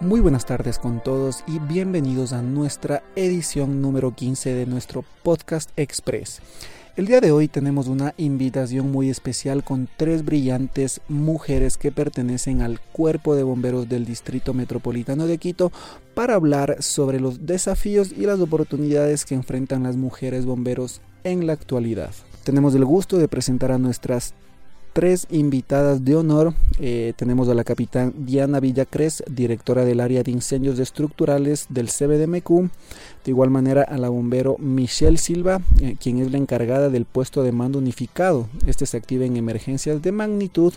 Muy buenas tardes con todos y bienvenidos a nuestra edición número 15 de nuestro podcast Express. El día de hoy tenemos una invitación muy especial con tres brillantes mujeres que pertenecen al cuerpo de bomberos del Distrito Metropolitano de Quito para hablar sobre los desafíos y las oportunidades que enfrentan las mujeres bomberos en la actualidad. Tenemos el gusto de presentar a nuestras tres invitadas de honor. Eh, tenemos a la capitán Diana Villacres, directora del área de incendios estructurales del CBDMQ. De igual manera a la bombero Michelle Silva, eh, quien es la encargada del puesto de mando unificado. Este se activa en emergencias de magnitud.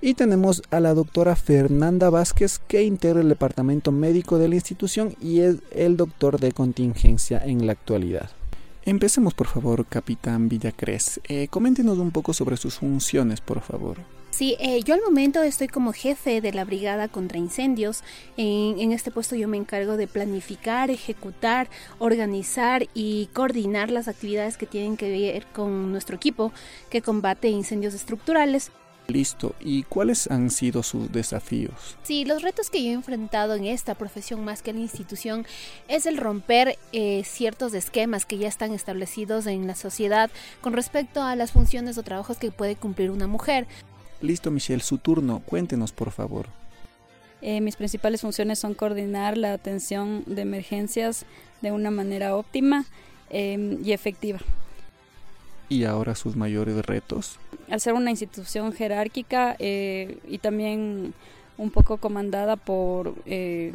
Y tenemos a la doctora Fernanda Vázquez, que integra el departamento médico de la institución y es el doctor de contingencia en la actualidad. Empecemos por favor, capitán Villacres. Eh, coméntenos un poco sobre sus funciones, por favor. Sí, eh, yo al momento estoy como jefe de la Brigada contra Incendios. En, en, este puesto yo me encargo de planificar, ejecutar, organizar y coordinar las actividades que tienen que ver con nuestro equipo que combate incendios estructurales. Listo. ¿Y cuáles han sido sus desafíos? Sí, los retos que yo he enfrentado en esta profesión más que en la institución es el romper eh, ciertos esquemas que ya están establecidos en la sociedad con respecto a las funciones o trabajos que puede cumplir una mujer. Listo, Michelle, su turno. Cuéntenos, por favor. Eh, mis principales funciones son coordinar la atención de emergencias de una manera óptima eh, y efectiva y ahora sus mayores retos? Al ser una institución jerárquica eh, y también un poco comandada por eh,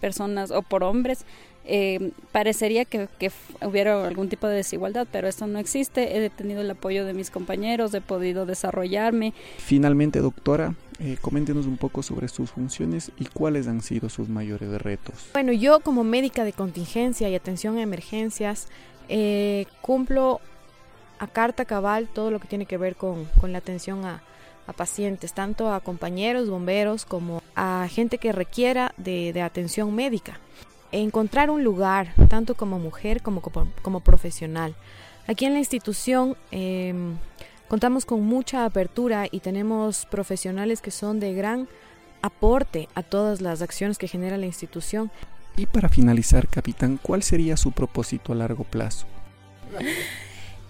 personas o por hombres, eh, parecería que, que, hubiera algún tipo de desigualdad, pero esto no existe. He tenido el apoyo de mis compañeros, he podido desarrollarme. Finalmente, doctora, eh, coméntenos un poco sobre sus funciones y cuáles han sido sus mayores retos. Bueno, yo como médica de contingencia y atención a emergencias, eh, cumplo a carta cabal todo lo que tiene que ver con, con la atención a, a, pacientes, tanto a compañeros, bomberos, como a gente que requiera de, de atención médica. Encontrar un lugar, tanto como mujer como como, como profesional. Aquí en la institución eh, contamos con mucha apertura y tenemos profesionales que son de gran aporte a todas las acciones que genera la institución. Y para finalizar, capitán, ¿cuál sería su propósito a largo plazo?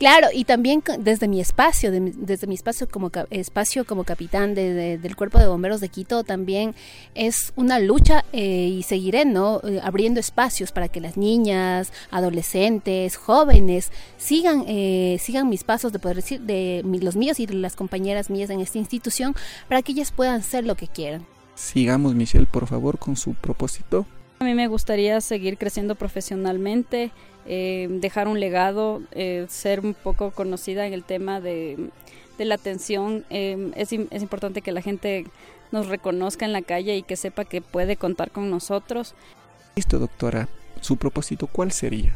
Claro, y también desde mi espacio, de, desde mi espacio como espacio como capitán de, de, del cuerpo de bomberos de Quito, también es una lucha eh, y seguiré, ¿no? Eh, abriendo espacios para que las niñas, adolescentes, jóvenes sigan, eh, sigan mis pasos de poder decir de los míos y de las compañeras mías en esta institución, para que ellas puedan ser lo que quieran. Sigamos, Michelle, por favor, con su propósito. A mí me gustaría seguir creciendo profesionalmente, eh, dejar un legado, eh, ser un poco conocida en el tema de, de la atención. Eh, es, es, importante que la gente nos reconozca en la calle y que sepa que puede contar con nosotros. Listo, doctora. ¿Su propósito cuál sería?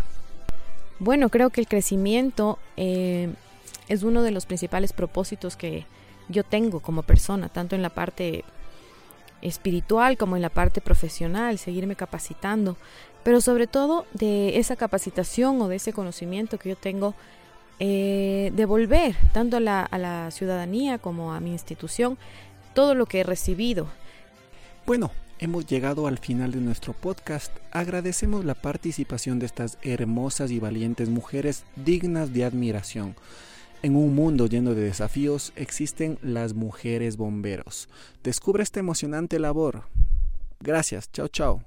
Bueno, creo que el crecimiento es uno de los principales propósitos que yo tengo como persona, tanto en la parte espiritual como en la parte profesional, seguirme capacitando, pero sobre todo de esa capacitación o de ese conocimiento que yo tengo, eh, devolver tanto a la, a la ciudadanía como a mi institución todo lo que he recibido. Bueno, hemos llegado al final de nuestro podcast. Agradecemos la participación de estas hermosas y valientes mujeres dignas de admiración. En un mundo lleno de desafíos existen las mujeres bomberos. Descubre esta emocionante labor. Gracias, chao chao.